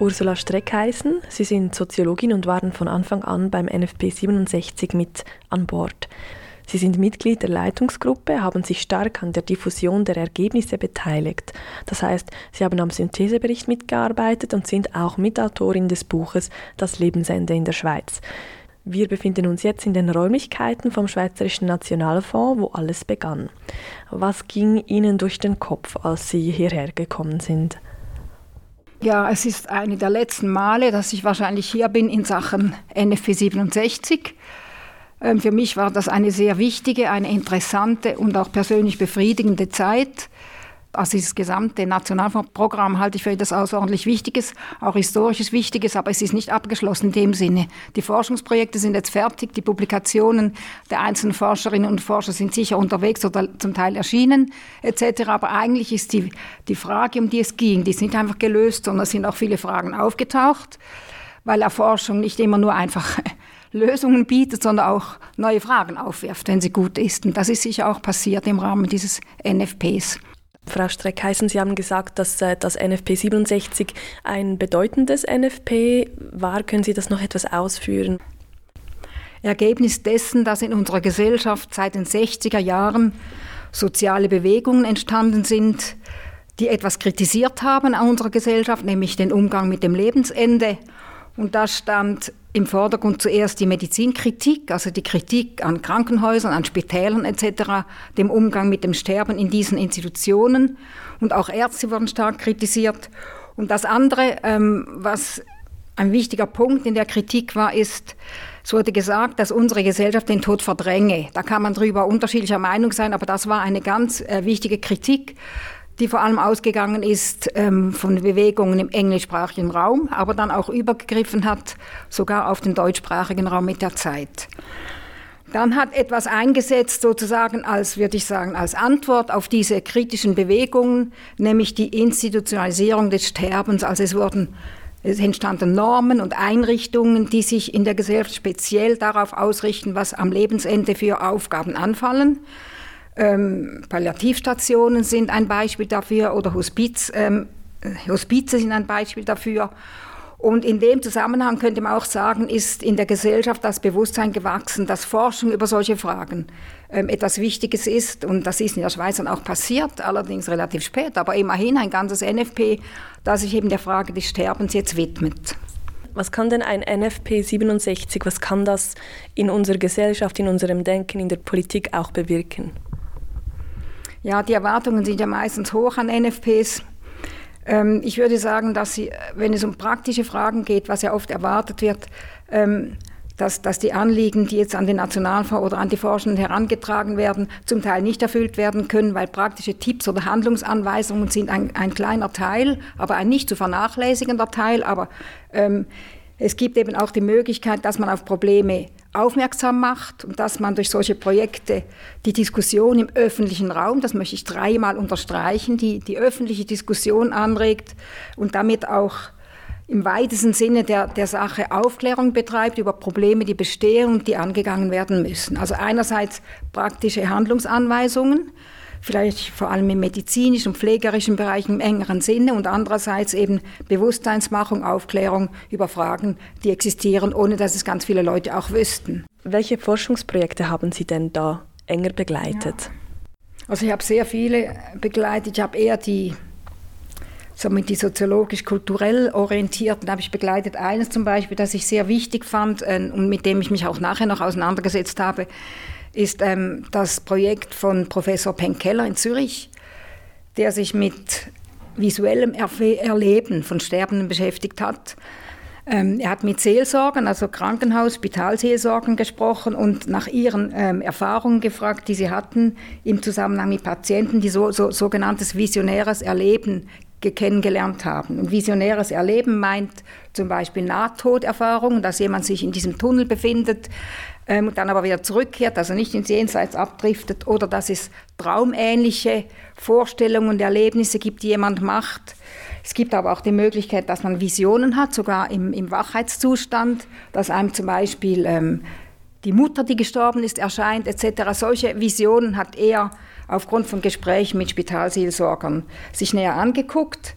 Ursula Streckheisen. Sie sind Soziologin und waren von Anfang an beim NFP 67 mit an Bord. Sie sind Mitglied der Leitungsgruppe, haben sich stark an der Diffusion der Ergebnisse beteiligt. Das heißt, Sie haben am Synthesebericht mitgearbeitet und sind auch Mitautorin des Buches Das Lebensende in der Schweiz. Wir befinden uns jetzt in den Räumlichkeiten vom Schweizerischen Nationalfonds, wo alles begann. Was ging Ihnen durch den Kopf, als Sie hierher gekommen sind? Ja, es ist eine der letzten Male, dass ich wahrscheinlich hier bin in Sachen NFP 67. Ähm, für mich war das eine sehr wichtige, eine interessante und auch persönlich befriedigende Zeit. Also dieses gesamte Nationalprogramm halte ich für etwas außerordentlich Wichtiges, auch historisches Wichtiges, aber es ist nicht abgeschlossen in dem Sinne. Die Forschungsprojekte sind jetzt fertig, die Publikationen der einzelnen Forscherinnen und Forscher sind sicher unterwegs oder zum Teil erschienen etc. Aber eigentlich ist die, die Frage, um die es ging, die ist nicht einfach gelöst, sondern es sind auch viele Fragen aufgetaucht, weil Erforschung nicht immer nur einfach Lösungen bietet, sondern auch neue Fragen aufwirft, wenn sie gut ist. Und das ist sicher auch passiert im Rahmen dieses NFPs. Frau Streckheisen, Sie haben gesagt, dass äh, das NFP 67 ein bedeutendes NFP war. Können Sie das noch etwas ausführen? Ergebnis dessen, dass in unserer Gesellschaft seit den 60er Jahren soziale Bewegungen entstanden sind, die etwas kritisiert haben an unserer Gesellschaft, nämlich den Umgang mit dem Lebensende. Und da stand im Vordergrund zuerst die Medizinkritik, also die Kritik an Krankenhäusern, an Spitälern etc., dem Umgang mit dem Sterben in diesen Institutionen. Und auch Ärzte wurden stark kritisiert. Und das andere, ähm, was ein wichtiger Punkt in der Kritik war, ist, es wurde gesagt, dass unsere Gesellschaft den Tod verdränge. Da kann man darüber unterschiedlicher Meinung sein, aber das war eine ganz äh, wichtige Kritik die vor allem ausgegangen ist ähm, von Bewegungen im englischsprachigen Raum, aber dann auch übergegriffen hat, sogar auf den deutschsprachigen Raum mit der Zeit. Dann hat etwas eingesetzt, sozusagen als, würde ich sagen, als Antwort auf diese kritischen Bewegungen, nämlich die Institutionalisierung des Sterbens. Also es wurden es entstanden Normen und Einrichtungen, die sich in der Gesellschaft speziell darauf ausrichten, was am Lebensende für Aufgaben anfallen. Ähm, Palliativstationen sind ein Beispiel dafür oder Hospiz, ähm, Hospize sind ein Beispiel dafür. Und in dem Zusammenhang könnte man auch sagen, ist in der Gesellschaft das Bewusstsein gewachsen, dass Forschung über solche Fragen ähm, etwas Wichtiges ist. Und das ist in der Schweiz dann auch passiert, allerdings relativ spät, aber immerhin ein ganzes NFP, das sich eben der Frage des Sterbens jetzt widmet. Was kann denn ein NFP 67, was kann das in unserer Gesellschaft, in unserem Denken, in der Politik auch bewirken? Ja, die Erwartungen sind ja meistens hoch an NFPs. Ähm, ich würde sagen, dass sie, wenn es um praktische Fragen geht, was ja oft erwartet wird, ähm, dass, dass die Anliegen, die jetzt an den Nationalfonds oder an die Forschenden herangetragen werden, zum Teil nicht erfüllt werden können, weil praktische Tipps oder Handlungsanweisungen sind ein, ein kleiner Teil, aber ein nicht zu vernachlässigender Teil. Aber ähm, es gibt eben auch die Möglichkeit, dass man auf Probleme aufmerksam macht und dass man durch solche Projekte die Diskussion im öffentlichen Raum, das möchte ich dreimal unterstreichen, die, die öffentliche Diskussion anregt und damit auch im weitesten Sinne der, der Sache Aufklärung betreibt über Probleme, die bestehen und die angegangen werden müssen. Also einerseits praktische Handlungsanweisungen, vielleicht vor allem im medizinischen und pflegerischen Bereich im engeren Sinne und andererseits eben Bewusstseinsmachung, Aufklärung über Fragen, die existieren, ohne dass es ganz viele Leute auch wüssten. Welche Forschungsprojekte haben Sie denn da enger begleitet? Ja. Also ich habe sehr viele begleitet. Ich habe eher die somit die soziologisch-kulturell orientierten habe ich begleitet. Eines zum Beispiel, das ich sehr wichtig fand äh, und mit dem ich mich auch nachher noch auseinandergesetzt habe, ist ähm, das Projekt von Professor Penkeller in Zürich, der sich mit visuellem Erleben von Sterbenden beschäftigt hat. Ähm, er hat mit Seelsorgern, also Krankenhaus-, Spitalseelsorgern gesprochen und nach ihren ähm, Erfahrungen gefragt, die sie hatten im Zusammenhang mit Patienten, die so, so sogenanntes visionäres Erleben kennengelernt haben. Und visionäres Erleben meint zum Beispiel Nahtoderfahrungen, dass jemand sich in diesem Tunnel befindet, ähm, dann aber wieder zurückkehrt, also nicht ins Jenseits abdriftet, oder dass es traumähnliche Vorstellungen und Erlebnisse gibt, die jemand macht. Es gibt aber auch die Möglichkeit, dass man Visionen hat, sogar im, im Wachheitszustand, dass einem zum Beispiel ähm, die Mutter, die gestorben ist, erscheint, etc. Solche Visionen hat er aufgrund von Gesprächen mit Spitalseelsorgern sich näher angeguckt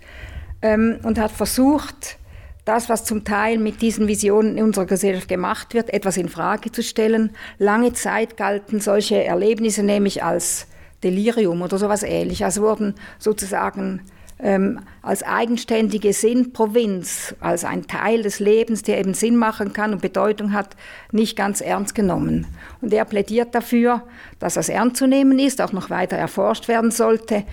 ähm, und hat versucht, das, was zum Teil mit diesen Visionen in unserer Gesellschaft gemacht wird, etwas in Frage zu stellen. Lange Zeit galten solche Erlebnisse nämlich als Delirium oder sowas ähnliches. Also wurden sozusagen ähm, als eigenständige Sinnprovinz, als ein Teil des Lebens, der eben Sinn machen kann und Bedeutung hat, nicht ganz ernst genommen. Und er plädiert dafür, dass das ernst zu nehmen ist, auch noch weiter erforscht werden sollte.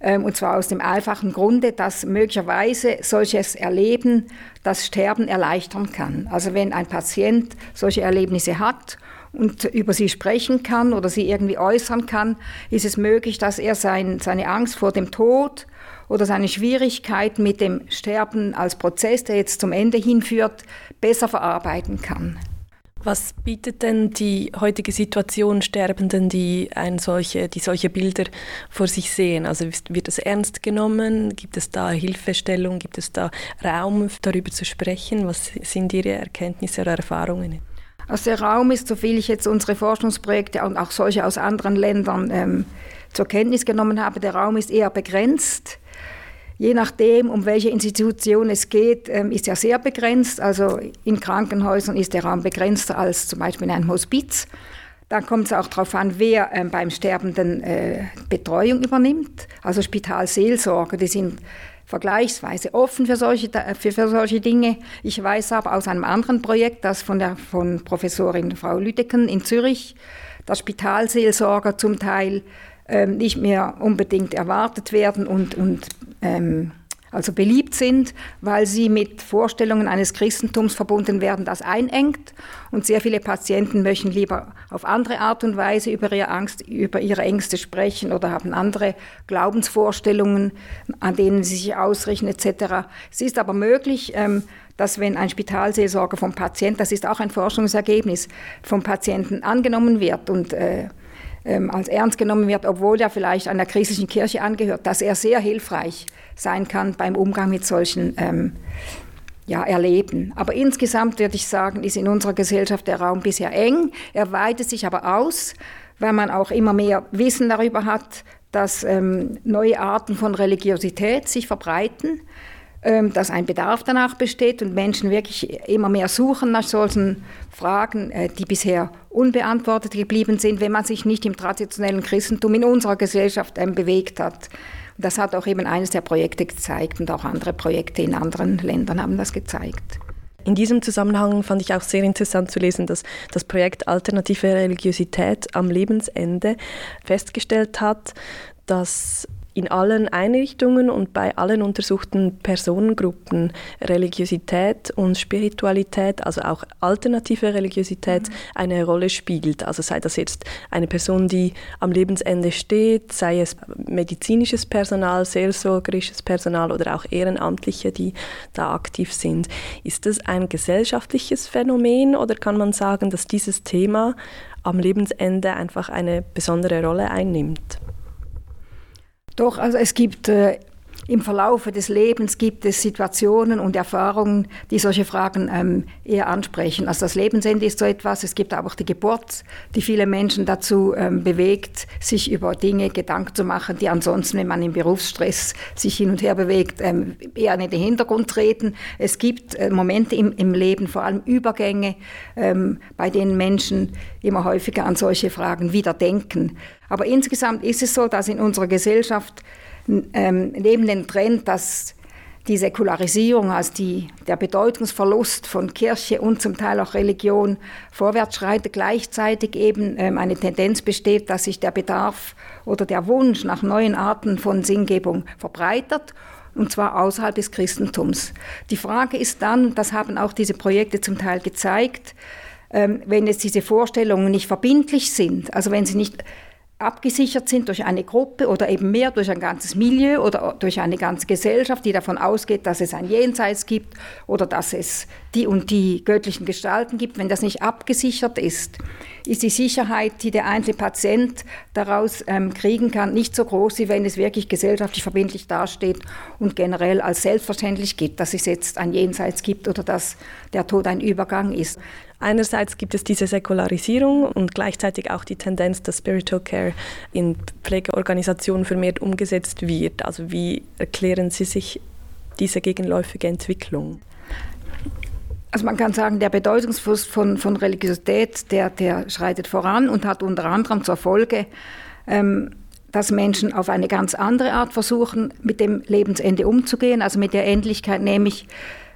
Ähm, und zwar aus dem einfachen Grunde, dass möglicherweise solches Erleben das Sterben erleichtern kann. Also wenn ein Patient solche Erlebnisse hat und über sie sprechen kann oder sie irgendwie äußern kann, ist es möglich, dass er sein, seine Angst vor dem Tod oder seine Schwierigkeit mit dem Sterben als Prozess, der jetzt zum Ende hinführt, besser verarbeiten kann. Was bietet denn die heutige Situation Sterbenden, die, ein solche, die solche Bilder vor sich sehen? Also wird es ernst genommen? Gibt es da Hilfestellung? Gibt es da Raum, darüber zu sprechen? Was sind Ihre Erkenntnisse oder Erfahrungen? Also der Raum ist, soviel ich jetzt unsere Forschungsprojekte und auch solche aus anderen Ländern ähm, zur Kenntnis genommen habe, der Raum ist eher begrenzt. Je nachdem, um welche Institution es geht, ähm, ist er sehr begrenzt. Also in Krankenhäusern ist der Raum begrenzter als zum Beispiel in einem Hospiz. Dann kommt es auch darauf an, wer ähm, beim Sterbenden äh, Betreuung übernimmt. Also Spitalseelsorge, die sind vergleichsweise offen für solche, für, für solche Dinge. Ich weiß aber aus einem anderen Projekt, das von der von Professorin Frau Lüdecken in Zürich, dass Spitalseelsorger zum Teil ähm, nicht mehr unbedingt erwartet werden und, und ähm, also beliebt sind, weil sie mit Vorstellungen eines Christentums verbunden werden, das einengt. Und sehr viele Patienten möchten lieber auf andere Art und Weise über ihre Angst, über ihre Ängste sprechen oder haben andere Glaubensvorstellungen, an denen sie sich ausrichten etc. Es ist aber möglich, ähm, dass wenn ein Spitalseelsorger vom Patienten, das ist auch ein Forschungsergebnis, vom Patienten angenommen wird und äh, ähm, als ernst genommen wird, obwohl er vielleicht einer christlichen Kirche angehört, dass er sehr hilfreich sein kann beim Umgang mit solchen ähm, ja, Erleben. Aber insgesamt würde ich sagen, ist in unserer Gesellschaft der Raum bisher eng. Er weitet sich aber aus, weil man auch immer mehr Wissen darüber hat, dass ähm, neue Arten von Religiosität sich verbreiten dass ein Bedarf danach besteht und Menschen wirklich immer mehr suchen nach solchen Fragen, äh, die bisher unbeantwortet geblieben sind, wenn man sich nicht im traditionellen Christentum in unserer Gesellschaft ähm, bewegt hat. Das hat auch eben eines der Projekte gezeigt und auch andere Projekte in anderen Ländern haben das gezeigt. In diesem Zusammenhang fand ich auch sehr interessant zu lesen, dass das Projekt Alternative Religiosität am Lebensende festgestellt hat, dass in allen Einrichtungen und bei allen untersuchten Personengruppen Religiosität und Spiritualität, also auch alternative Religiosität, mhm. eine Rolle spielt. Also sei das jetzt eine Person, die am Lebensende steht, sei es medizinisches Personal, seelsorgerisches Personal oder auch Ehrenamtliche, die da aktiv sind. Ist das ein gesellschaftliches Phänomen oder kann man sagen, dass dieses Thema am Lebensende einfach eine besondere Rolle einnimmt? Doch, also es gibt äh, im Verlaufe des Lebens gibt es Situationen und Erfahrungen, die solche Fragen ähm, eher ansprechen. Also das Lebensende ist so etwas, es gibt aber auch die Geburt, die viele Menschen dazu ähm, bewegt, sich über Dinge Gedanken zu machen, die ansonsten, wenn man im Berufsstress sich hin und her bewegt, ähm, eher in den Hintergrund treten. Es gibt äh, Momente im, im, Leben, vor allem Übergänge, ähm, bei denen Menschen immer häufiger an solche Fragen wieder denken. Aber insgesamt ist es so, dass in unserer Gesellschaft ähm, neben dem Trend, dass die Säkularisierung, also die, der Bedeutungsverlust von Kirche und zum Teil auch Religion vorwärts schreitet, gleichzeitig eben ähm, eine Tendenz besteht, dass sich der Bedarf oder der Wunsch nach neuen Arten von Sinngebung verbreitert und zwar außerhalb des Christentums. Die Frage ist dann, das haben auch diese Projekte zum Teil gezeigt, ähm, wenn jetzt diese Vorstellungen nicht verbindlich sind, also wenn sie nicht abgesichert sind durch eine Gruppe oder eben mehr durch ein ganzes Milieu oder durch eine ganze Gesellschaft, die davon ausgeht, dass es ein Jenseits gibt oder dass es die und die göttlichen Gestalten gibt. Wenn das nicht abgesichert ist, ist die Sicherheit, die der einzelne Patient daraus ähm, kriegen kann, nicht so groß, wie wenn es wirklich gesellschaftlich verbindlich dasteht und generell als selbstverständlich gibt, dass es jetzt ein Jenseits gibt oder dass der Tod ein Übergang ist. Einerseits gibt es diese Säkularisierung und gleichzeitig auch die Tendenz, dass Spiritual Care in Pflegeorganisationen vermehrt umgesetzt wird. Also wie erklären Sie sich diese gegenläufige Entwicklung? Also man kann sagen, der Bedeutungsverlust von, von Religiosität, der, der schreitet voran und hat unter anderem zur Folge, ähm, dass Menschen auf eine ganz andere Art versuchen, mit dem Lebensende umzugehen, also mit der Endlichkeit, nämlich,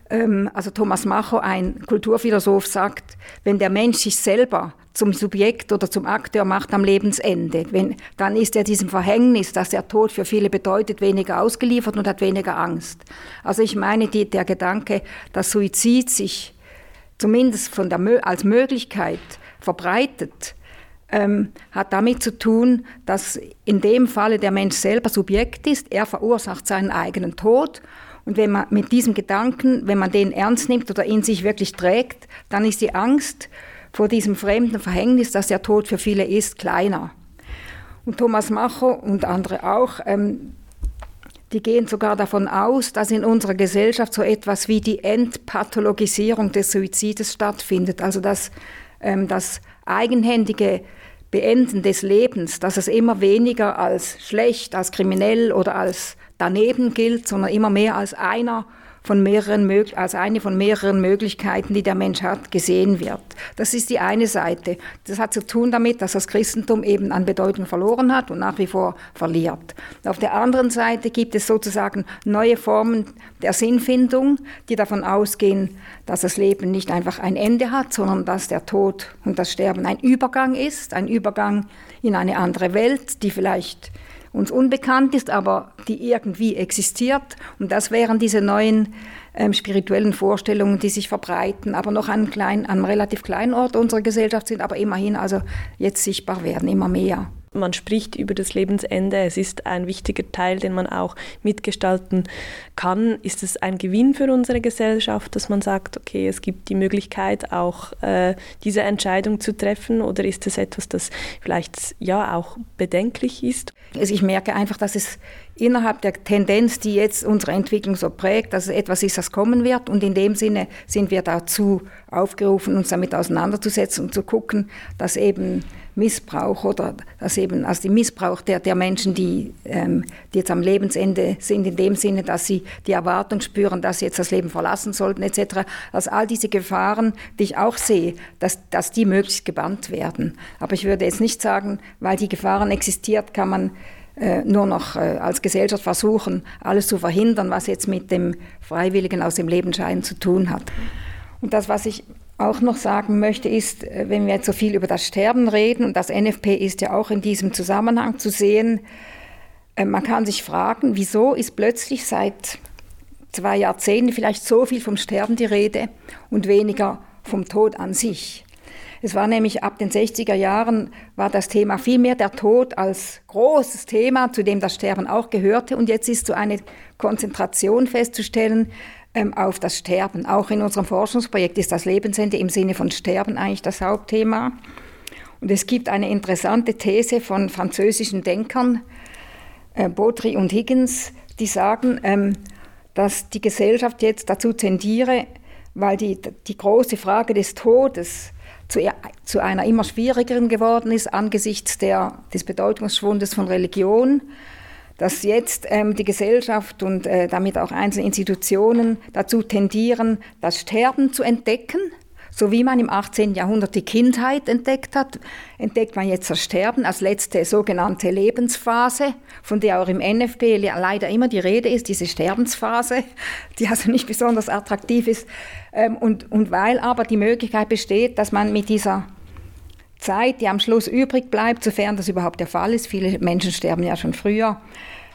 also Thomas Macho, ein Kulturphilosoph, sagt, wenn der Mensch sich selber zum Subjekt oder zum Akteur macht am Lebensende, wenn, dann ist er diesem Verhängnis, dass der Tod für viele bedeutet, weniger ausgeliefert und hat weniger Angst. Also ich meine, die, der Gedanke, dass Suizid sich zumindest von der, als Möglichkeit verbreitet, ähm, hat damit zu tun, dass in dem Falle der Mensch selber Subjekt ist, er verursacht seinen eigenen Tod und wenn man mit diesem Gedanken, wenn man den ernst nimmt oder in sich wirklich trägt, dann ist die Angst vor diesem fremden Verhängnis, das der Tod für viele ist, kleiner. Und Thomas Macho und andere auch, ähm, die gehen sogar davon aus, dass in unserer Gesellschaft so etwas wie die Entpathologisierung des Suizides stattfindet. Also dass ähm, das eigenhändige Beenden des Lebens, dass es immer weniger als schlecht, als kriminell oder als daneben gilt, sondern immer mehr als einer von mehreren, als eine von mehreren Möglichkeiten, die der Mensch hat, gesehen wird. Das ist die eine Seite. Das hat zu tun damit, dass das Christentum eben an Bedeutung verloren hat und nach wie vor verliert. Auf der anderen Seite gibt es sozusagen neue Formen der Sinnfindung, die davon ausgehen, dass das Leben nicht einfach ein Ende hat, sondern dass der Tod und das Sterben ein Übergang ist, ein Übergang in eine andere Welt, die vielleicht uns unbekannt ist, aber die irgendwie existiert. Und das wären diese neuen ähm, spirituellen Vorstellungen, die sich verbreiten, aber noch an, klein, an einem relativ kleinen Ort unserer Gesellschaft sind, aber immerhin also jetzt sichtbar werden, immer mehr man spricht über das Lebensende. Es ist ein wichtiger Teil, den man auch mitgestalten kann. Ist es ein Gewinn für unsere Gesellschaft, dass man sagt, okay, es gibt die Möglichkeit, auch äh, diese Entscheidung zu treffen? Oder ist es etwas, das vielleicht ja auch bedenklich ist? Also ich merke einfach, dass es innerhalb der Tendenz, die jetzt unsere Entwicklung so prägt, dass es etwas ist, das kommen wird. Und in dem Sinne sind wir dazu aufgerufen, uns damit auseinanderzusetzen und zu gucken, dass eben Missbrauch oder das eben also die Missbrauch der, der Menschen, die, ähm, die jetzt am Lebensende sind, in dem Sinne, dass sie die Erwartung spüren, dass sie jetzt das Leben verlassen sollten etc. Also all diese Gefahren, die ich auch sehe, dass, dass die möglichst gebannt werden. Aber ich würde jetzt nicht sagen, weil die Gefahren existiert, kann man äh, nur noch äh, als Gesellschaft versuchen, alles zu verhindern, was jetzt mit dem Freiwilligen aus dem Leben scheiden zu tun hat. Und das, was ich auch noch sagen möchte, ist, äh, wenn wir jetzt so viel über das Sterben reden, und das NFP ist ja auch in diesem Zusammenhang zu sehen, äh, man kann sich fragen, wieso ist plötzlich seit zwei Jahrzehnten vielleicht so viel vom Sterben die Rede und weniger vom Tod an sich. Es war nämlich ab den 60er Jahren war das Thema viel mehr der Tod als großes Thema, zu dem das Sterben auch gehörte. Und jetzt ist so eine Konzentration festzustellen auf das Sterben. Auch in unserem Forschungsprojekt ist das Lebensende im Sinne von Sterben eigentlich das Hauptthema. Und es gibt eine interessante These von französischen Denkern, äh, Baudry und Higgins, die sagen, ähm, dass die Gesellschaft jetzt dazu tendiere, weil die, die große Frage des Todes zu, zu einer immer schwierigeren geworden ist angesichts der, des Bedeutungsschwundes von Religion, dass jetzt ähm, die Gesellschaft und äh, damit auch einzelne Institutionen dazu tendieren, das Sterben zu entdecken. So wie man im 18. Jahrhundert die Kindheit entdeckt hat, entdeckt man jetzt das Sterben als letzte sogenannte Lebensphase, von der auch im NFP leider immer die Rede ist, diese Sterbensphase, die also nicht besonders attraktiv ist. Ähm, und, und weil aber die Möglichkeit besteht, dass man mit dieser Zeit, die am Schluss übrig bleibt, sofern das überhaupt der Fall ist, viele Menschen sterben ja schon früher,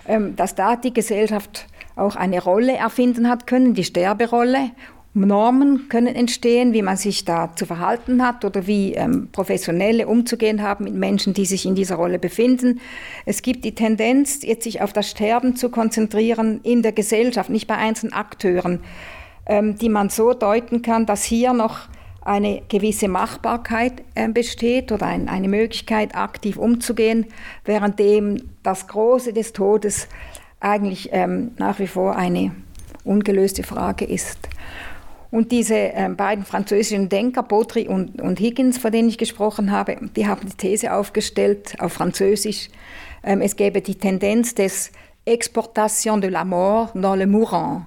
ähm, dass da die Gesellschaft auch eine Rolle erfinden hat können, die Sterberolle. Normen können entstehen, wie man sich da zu verhalten hat oder wie ähm, Professionelle umzugehen haben mit Menschen, die sich in dieser Rolle befinden. Es gibt die Tendenz, jetzt sich auf das Sterben zu konzentrieren in der Gesellschaft, nicht bei einzelnen Akteuren, ähm, die man so deuten kann, dass hier noch eine gewisse Machbarkeit äh, besteht oder ein, eine Möglichkeit, aktiv umzugehen, währenddem das Große des Todes eigentlich ähm, nach wie vor eine ungelöste Frage ist. Und diese äh, beiden französischen Denker, Baudry und, und, Higgins, von denen ich gesprochen habe, die haben die These aufgestellt auf Französisch, ähm, es gäbe die Tendenz des Exportation de la mort dans le mourant.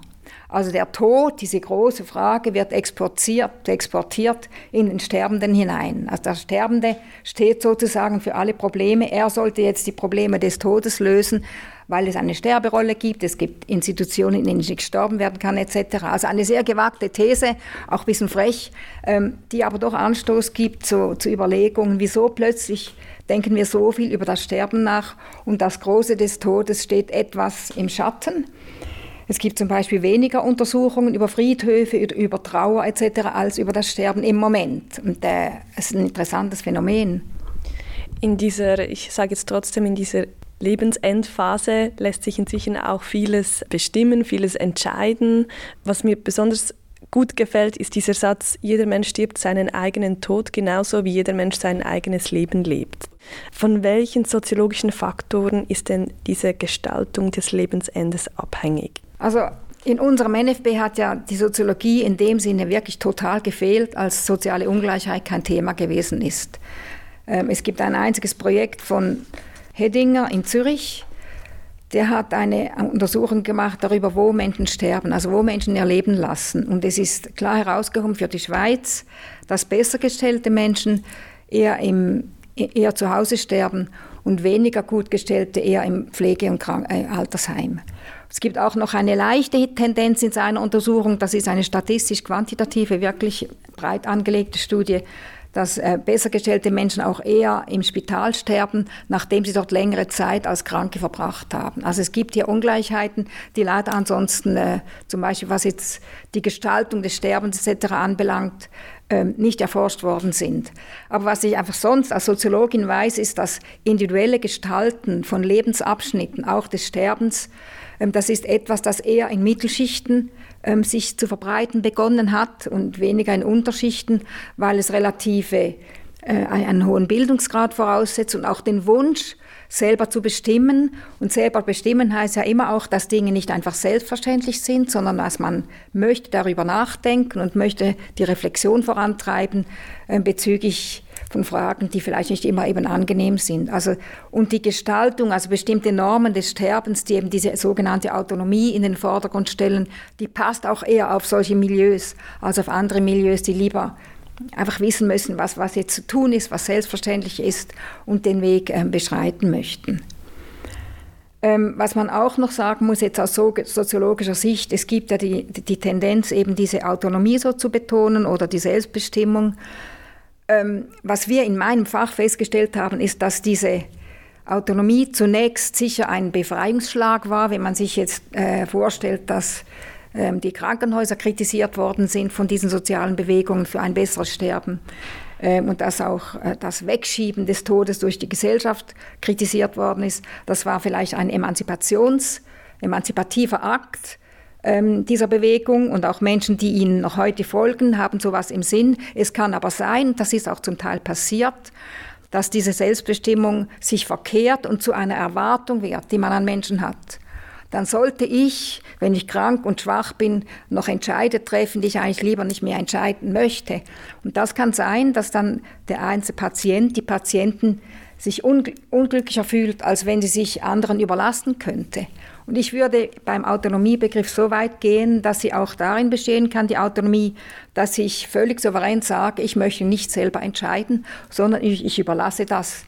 Also der Tod, diese große Frage, wird exportiert, exportiert in den Sterbenden hinein. Also der Sterbende steht sozusagen für alle Probleme. Er sollte jetzt die Probleme des Todes lösen, weil es eine Sterberolle gibt. Es gibt Institutionen, in denen gestorben werden kann, etc. Also eine sehr gewagte These, auch ein bisschen frech, ähm, die aber doch Anstoß gibt zu, zu Überlegungen, wieso plötzlich denken wir so viel über das Sterben nach und das Große des Todes steht etwas im Schatten. Es gibt zum Beispiel weniger Untersuchungen über Friedhöfe, über Trauer etc. als über das Sterben im Moment. Und äh, es ist ein interessantes Phänomen. In dieser, ich sage jetzt trotzdem, in dieser Lebensendphase lässt sich inzwischen auch vieles bestimmen, vieles entscheiden. Was mir besonders gut gefällt, ist dieser Satz, jeder Mensch stirbt seinen eigenen Tod, genauso wie jeder Mensch sein eigenes Leben lebt. Von welchen soziologischen Faktoren ist denn diese Gestaltung des Lebensendes abhängig? Also in unserem NFB hat ja die Soziologie in dem Sinne wirklich total gefehlt, als soziale Ungleichheit kein Thema gewesen ist. Ähm, es gibt ein einziges Projekt von Hedinger in Zürich, der hat eine Untersuchung gemacht darüber, wo Menschen sterben, also wo Menschen ihr Leben lassen. Und es ist klar herausgekommen für die Schweiz, dass besser gestellte Menschen eher, im, eher zu Hause sterben und weniger gut gestellte eher im Pflege- und Krank äh, Altersheim. Es gibt auch noch eine leichte Tendenz in seiner Untersuchung, das ist eine statistisch-quantitative, wirklich breit angelegte Studie, dass äh, besser Menschen auch eher im Spital sterben, nachdem sie dort längere Zeit als Kranke verbracht haben. Also es gibt hier Ungleichheiten, die leider ansonsten, äh, zum Beispiel was jetzt die Gestaltung des Sterbens etc. anbelangt, nicht erforscht worden sind. Aber was ich einfach sonst als Soziologin weiß, ist, dass individuelle Gestalten von Lebensabschnitten, auch des Sterbens, ähm, das ist etwas, das eher in Mittelschichten ähm, sich zu verbreiten begonnen hat und weniger in Unterschichten, weil es relative äh, einen hohen Bildungsgrad voraussetzt und auch den Wunsch, selber zu bestimmen. Und selber bestimmen heißt ja immer auch, dass Dinge nicht einfach selbstverständlich sind, sondern dass man möchte darüber nachdenken und möchte die Reflexion vorantreiben äh, bezüglich von Fragen, die vielleicht nicht immer eben angenehm sind. Also, und die Gestaltung, also bestimmte Normen des Sterbens, die eben diese sogenannte Autonomie in den Vordergrund stellen, die passt auch eher auf solche Milieus als auf andere Milieus, die lieber einfach wissen müssen, was, was jetzt zu tun ist, was selbstverständlich ist und den Weg äh, beschreiten möchten. Ähm, was man auch noch sagen muss, jetzt aus so, soziologischer Sicht, es gibt ja die, die Tendenz, eben diese Autonomie so zu betonen oder die Selbstbestimmung. Ähm, was wir in meinem Fach festgestellt haben, ist, dass diese Autonomie zunächst sicher ein Befreiungsschlag war, wenn man sich jetzt äh, vorstellt, dass die Krankenhäuser kritisiert worden sind von diesen sozialen Bewegungen für ein besseres Sterben ähm, und dass auch äh, das Wegschieben des Todes durch die Gesellschaft kritisiert worden ist. Das war vielleicht ein Emanzipations, emanzipativer Akt ähm, dieser Bewegung und auch Menschen, die ihnen noch heute folgen, haben sowas im Sinn. Es kann aber sein, das ist auch zum Teil passiert, dass diese Selbstbestimmung sich verkehrt und zu einer Erwartung wird, die man an Menschen hat dann sollte ich, wenn ich krank und schwach bin, noch Entscheide treffen, die ich eigentlich lieber nicht mehr entscheiden möchte. Und das kann sein, dass dann der einzelne Patient, die Patienten sich unglücklicher fühlt, als wenn sie sich anderen überlasten könnte. Und ich würde beim Autonomiebegriff so weit gehen, dass sie auch darin bestehen kann, die Autonomie, dass ich völlig souverän sage, ich möchte nicht selber entscheiden, sondern ich, ich überlasse das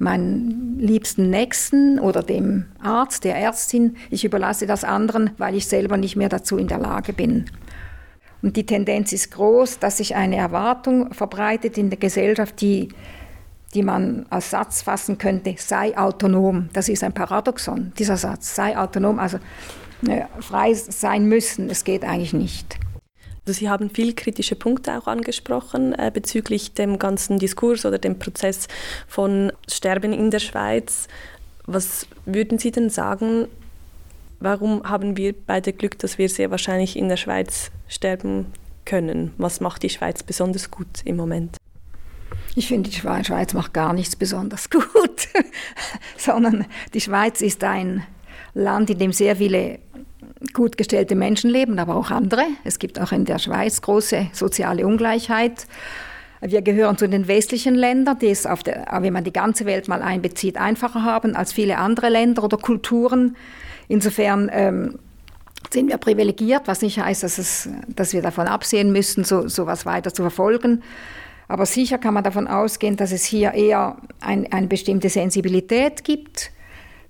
meinen liebsten Nächsten oder dem Arzt, der Ärztin. Ich überlasse das anderen, weil ich selber nicht mehr dazu in der Lage bin. Und die Tendenz ist groß, dass sich eine Erwartung verbreitet in der Gesellschaft, die, die man als Satz fassen könnte, sei autonom. Das ist ein Paradoxon, dieser Satz, sei autonom, also äh, frei sein müssen, es geht eigentlich nicht. Also Sie haben viel kritische Punkte auch angesprochen äh, bezüglich dem ganzen Diskurs oder dem Prozess von Sterben in der Schweiz. Was würden Sie denn sagen, warum haben wir beide Glück, dass wir sehr wahrscheinlich in der Schweiz sterben können? Was macht die Schweiz besonders gut im Moment? Ich finde, die Schweiz macht gar nichts besonders gut, sondern die Schweiz ist ein Land, in dem sehr viele gut gestellte Menschen leben, aber auch andere. Es gibt auch in der Schweiz große soziale Ungleichheit. Wir gehören zu den westlichen Ländern, die es, auf der, wenn man die ganze Welt mal einbezieht, einfacher haben als viele andere Länder oder Kulturen. Insofern ähm, sind wir privilegiert, was nicht heißt, dass, es, dass wir davon absehen müssen, so etwas weiter zu verfolgen. Aber sicher kann man davon ausgehen, dass es hier eher ein, eine bestimmte Sensibilität gibt,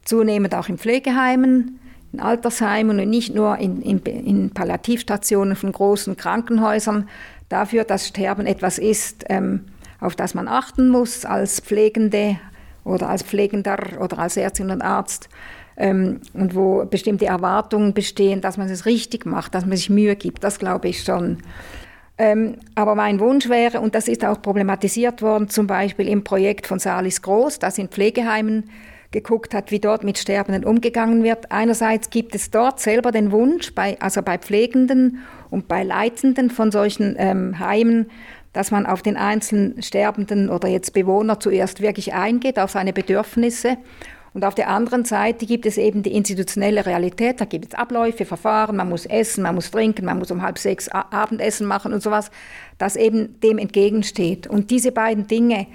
zunehmend auch in Pflegeheimen, in Altersheimen und nicht nur in, in, in Palliativstationen von großen Krankenhäusern, dafür, dass Sterben etwas ist, ähm, auf das man achten muss als Pflegende oder als Pflegender oder als Ärztin und Arzt ähm, und wo bestimmte Erwartungen bestehen, dass man es richtig macht, dass man sich Mühe gibt. Das glaube ich schon. Ähm, aber mein Wunsch wäre, und das ist auch problematisiert worden, zum Beispiel im Projekt von Salis Groß, das in Pflegeheimen geguckt hat, wie dort mit Sterbenden umgegangen wird. Einerseits gibt es dort selber den Wunsch, bei, also bei Pflegenden und bei Leitenden von solchen ähm, Heimen, dass man auf den einzelnen Sterbenden oder jetzt Bewohner zuerst wirklich eingeht, auf seine Bedürfnisse und auf der anderen Seite gibt es eben die institutionelle Realität. Da gibt es Abläufe, Verfahren, man muss essen, man muss trinken, man muss um halb sechs Abendessen machen und sowas, das eben dem entgegensteht. Und diese beiden Dinge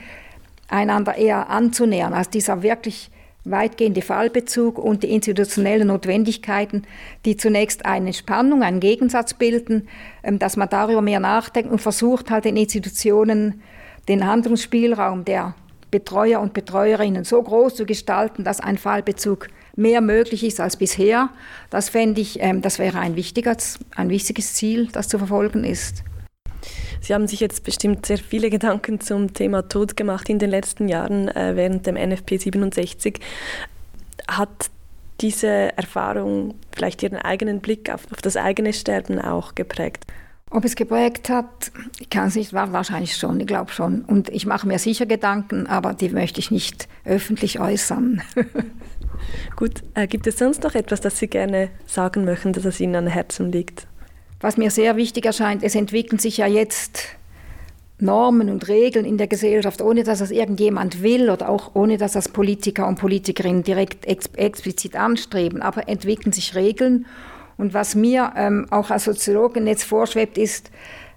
einander eher anzunähern, als dieser wirklich weitgehende Fallbezug und die institutionellen Notwendigkeiten, die zunächst eine Spannung, einen Gegensatz bilden, ähm, dass man darüber mehr nachdenkt und versucht halt den Institutionen den Handlungsspielraum der Betreuer und Betreuerinnen so groß zu gestalten, dass ein Fallbezug mehr möglich ist als bisher. Das fände ich, ähm, das wäre ein, wichtiges, ein wichtiges Ziel, das zu verfolgen ist. Sie haben sich jetzt bestimmt sehr viele Gedanken zum Thema Tod gemacht in den letzten Jahren äh, während dem NFP 67. Hat diese Erfahrung vielleicht Ihren eigenen Blick auf, auf das eigene Sterben auch geprägt? Ob es geprägt hat, ich kann es nicht, war wahrscheinlich schon, ich glaube schon. Und ich mache mir sicher Gedanken, aber die möchte ich nicht öffentlich äußern. Gut, äh, gibt es sonst noch etwas, das Sie gerne sagen möchten, dass es Ihnen an Herzen liegt? Was mir sehr wichtig erscheint, es entwickeln sich ja jetzt Normen und Regeln in der Gesellschaft, ohne dass das irgendjemand will oder auch ohne dass das Politiker und Politikerinnen direkt ex explizit anstreben, aber entwickeln sich Regeln. Und was mir ähm, auch als Soziologin jetzt vorschwebt, ist,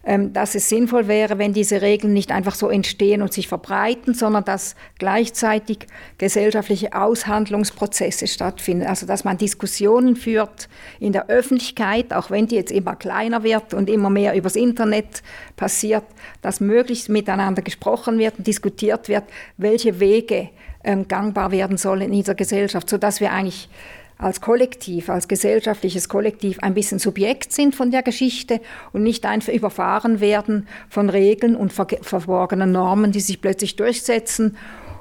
dass es sinnvoll wäre, wenn diese Regeln nicht einfach so entstehen und sich verbreiten, sondern dass gleichzeitig gesellschaftliche Aushandlungsprozesse stattfinden. Also dass man Diskussionen führt in der Öffentlichkeit, auch wenn die jetzt immer kleiner wird und immer mehr übers Internet passiert, dass möglichst miteinander gesprochen wird und diskutiert wird, welche Wege ähm, gangbar werden sollen in dieser Gesellschaft, sodass wir eigentlich als Kollektiv, als gesellschaftliches Kollektiv ein bisschen Subjekt sind von der Geschichte und nicht einfach überfahren werden von Regeln und ver verborgenen Normen, die sich plötzlich durchsetzen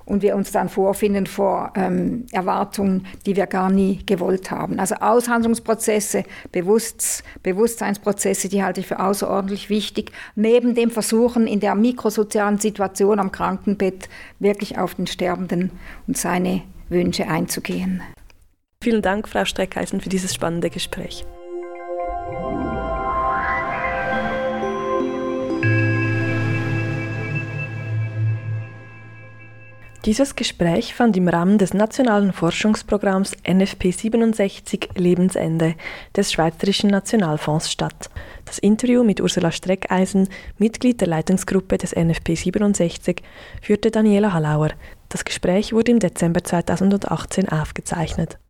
und wir uns dann vorfinden vor ähm, Erwartungen, die wir gar nie gewollt haben. Also Aushandlungsprozesse, Bewusst Bewusstseinsprozesse, die halte ich für außerordentlich wichtig, neben dem Versuchen in der mikrosozialen Situation am Krankenbett wirklich auf den Sterbenden und seine Wünsche einzugehen. Vielen Dank, Frau Streckeisen, für dieses spannende Gespräch. Dieses Gespräch fand im Rahmen des nationalen Forschungsprogramms NFP 67 Lebensende des Schweizerischen Nationalfonds statt. Das Interview mit Ursula Streckeisen, Mitglied der Leitungsgruppe des NFP 67, führte Daniela Hallauer. Das Gespräch wurde im Dezember 2018 aufgezeichnet.